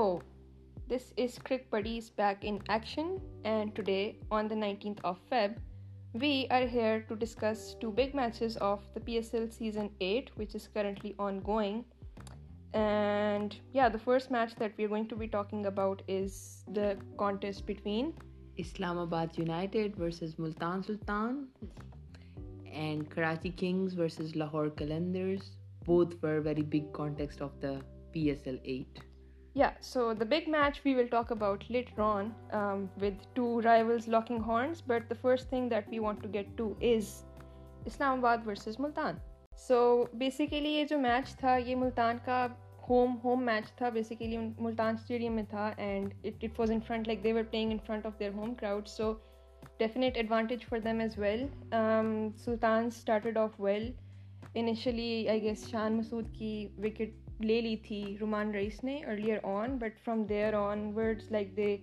Oh, this is Crick Buddies back in action, and today on the 19th of Feb, we are here to discuss two big matches of the PSL Season 8, which is currently ongoing. And the first match that we're going to be talking about is the contest between Islamabad United versus Multan Sultan and Karachi Kings versus Lahore Calendars. Both were very big contests of the PSL 8. Yeah so the big match we will talk about let run with two rival horns but the first thing that we want to get to is Islamabad versus Multan so basically یہ جو میچ تھا یہ ملتان کا home home match تھا basically Multan stadium میں تھا and it was in front like they were playing in front of their home crowd so definite advantage for them as well Sultan started off well initially I guess Shan Masood کی wicket لے لی تھی رومان رئیس نے earlier on but from there onwards like they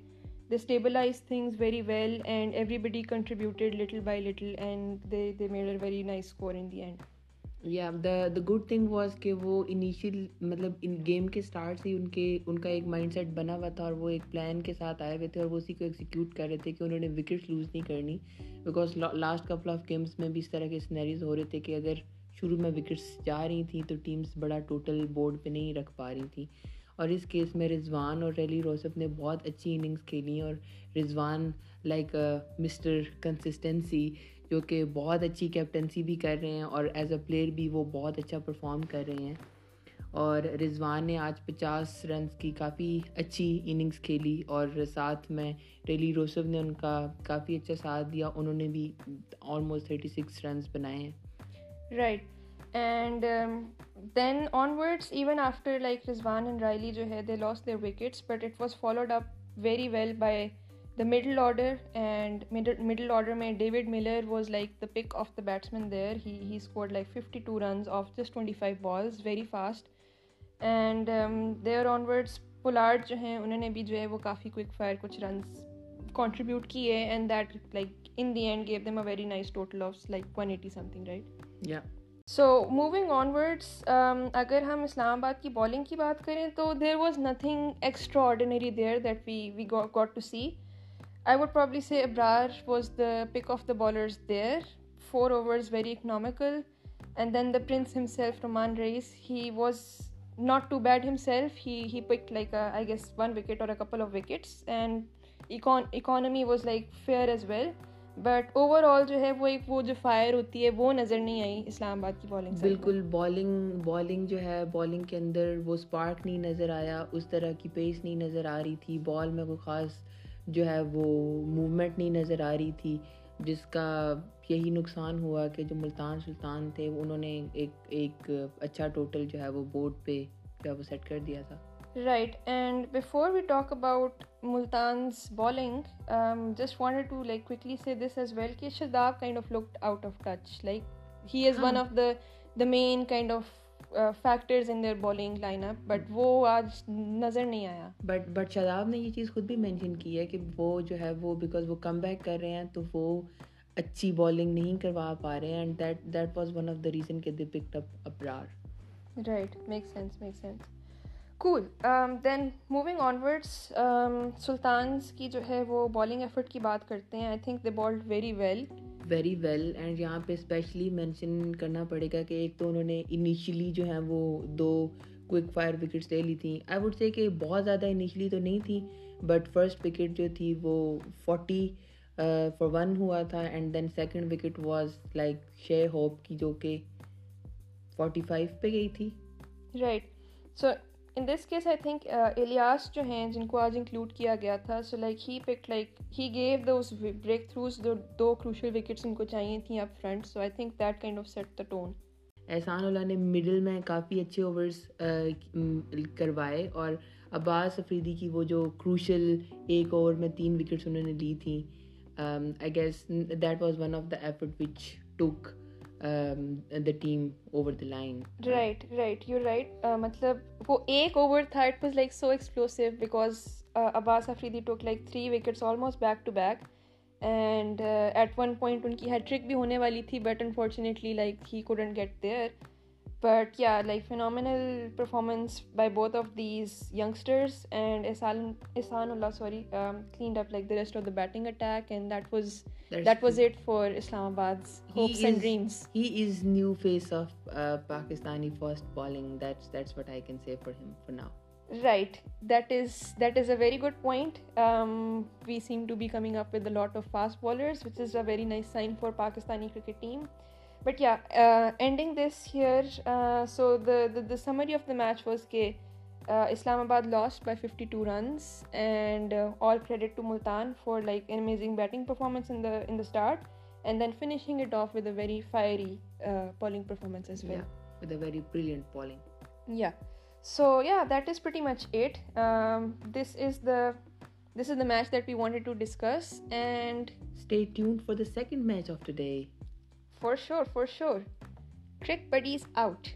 the stabilise things very well and everybody contributed little by little and they they made a very nice score in the end yeah the the good thing was کہ وہ initial مطلب ان game کے start سے ان کے ان کا ایک مائنڈ سیٹ بنا ہوا تھا اور وہ ایک پلان کے ساتھ آئے ہوئے تھے اور وہ اسی کو ایگزیکیوٹ کر رہے تھے کہ انہوں نے وکٹس لوز نہیں کرنی because last couple of games میں بھی اس طرح کے سینریز ہو رہے تھے کہ اگر شروع میں وکٹس جا رہی تھیں تو ٹیمس بڑا ٹوٹل بورڈ پہ نہیں رکھ پا رہی تھیں اور اس کیس میں رضوان اور ریلی روسف نے بہت اچھی اننگس کھیلیں اور رضوان لائک مسٹر کنسسٹنسی جو کہ بہت اچھی کیپٹنسی بھی کر رہے ہیں اور ایز اے پلیئر بھی وہ بہت اچھا پرفارم کر رہے ہیں اور رضوان نے آج پچاس رنز کی کافی اچھی اننگز کھیلی اور ساتھ میں ریلی روسف نے ان کا کافی اچھا ساتھ دیا انہوں نے بھی آلموسٹ تھرٹی سکس رنز بنائے ہیں right and then onwards even after like Rizwan and Rilee جو ہے they lost their wickets but it was followed up very well by the middle order and middle order میں David Miller was like the pick of the man there he he score like fifty two runs off just twenty five balls very fast and there onwards Pollard جو ہیں انہوں نے بھی جو ہے وہ کافی کوئک فائر کچھ رنز کانٹریبیوٹ کیے and that like in the end gave them a very nice total of like one eighty something right so moving onwards اگر ہم اسلام آباد کی بالنگ کی بات کریں تو there was nothing extraordinary there that we we got to see I I probably say Abrar was was was the the the pick pick of of bowlers four overs very and and then Prince he he he not too bad like like gas one wicket اور couple wickets economy fair as well but overall جو ہے وہ ایک وہ وہ جو fire ہوتی ہے نظر نہیں آئی اسلام آباد کی بالنگ بالکل بالنگ بالنگ جو ہے بالنگ کے اندر وہ اسپارک نہیں نظر آیا اس طرح کی پیس نہیں نظر آ رہی تھی بال میں کوئی خاص جو ہے وہ موومنٹ نہیں نظر آ رہی تھی جس کا یہی نقصان ہوا کہ جو ملتان سلطان تھے انہوں نے ایک ایک اچھا ٹوٹل جو ہے وہ بورڈ پہ جو ہے وہ سیٹ کر دیا تھا right and before we talk about Multan's bowling just to like quickly this as well کہ Shadab kind of look out of touch like he is one of of the the main kind factors in their bowling line up but وہ آج نظر نہیں آیا but but شاداب نے یہ چیز خود بھی مینشن کی ہے کہ وہ جو ہے وہ بیکاز وہ کم بیک کر رہے ہیں تو وہ اچھی بالنگ نہیں کروا پا رہے ہیں and that that was one of the reason کہ they up Abrar right make make sense sense cool then moving سلطانس کی جو ہے وہ بالنگ ایفرٹ کی بات کرتے ہیں I think they ball very well very well and یہاں پہ اسپیشلی مینشن کرنا پڑے گا کہ ایک تو انہوں نے انیشلی جو ہیں وہ دو کوئک فائر وکٹس لے لی تھیں آئی وڈ سے کہ بہت زیادہ انیشلی تو نہیں تھیں بٹ فرسٹ وکٹ جو تھی وہ فورٹی فور ون ہوا تھا and then second wicket was like Shai Hope کی جو کہ فورٹی فائیو پہ گئی تھی right so in this case I think Ilyas جو ہیں جن کو آج انکلوڈ کیا گیا تھا so like he pick like he gave those breakthroughs دو دو کروشل وکٹس ان کو چاہیے تھیں up front so I think that kind of set the tone Ihsanullah نے مڈل میں کافی اچھے اوورس کروائے اور عباس افریدی کی وہ جو کروشل ایک اوور میں تین وکٹس انہوں نے لی تھیں I guess that was one of the ایفٹ which took the team over the line right right you right مطلب وہ ایک اوور تھا it was like so explosive because Abbas Afridi took like three wickets almost back to back and at one point ان کی hat trick بھی ہونے والی تھی but unfortunately like he couldn't get there But yeah, like phenomenal performance by both of these youngsters, and Ehsanullah um, cleaned up like the rest of the batting attack, and that was it for Islamabad's hopes and dreams. He is new face of uh, Pakistani first bowling. That's what I can say for him for now. Right, that is a very good point. Um, we seem to be coming up with a lot of fast bowlers, which is a very nice sign for Pakistani cricket team. But yeah, uh, ending this here, uh, so the summary of the match was that uh, Islamabad lost by 52 runs, and all credit to Multan for like an amazing batting performance in the start, and then finishing it off with a very fiery bowling performance as well. Yeah, with a very brilliant bowling. Yeah. So yeah, that is pretty much it. Um, this is the match that we wanted to discuss, and stay tuned for the second match of today. For sure for sure ٹری پڑیز out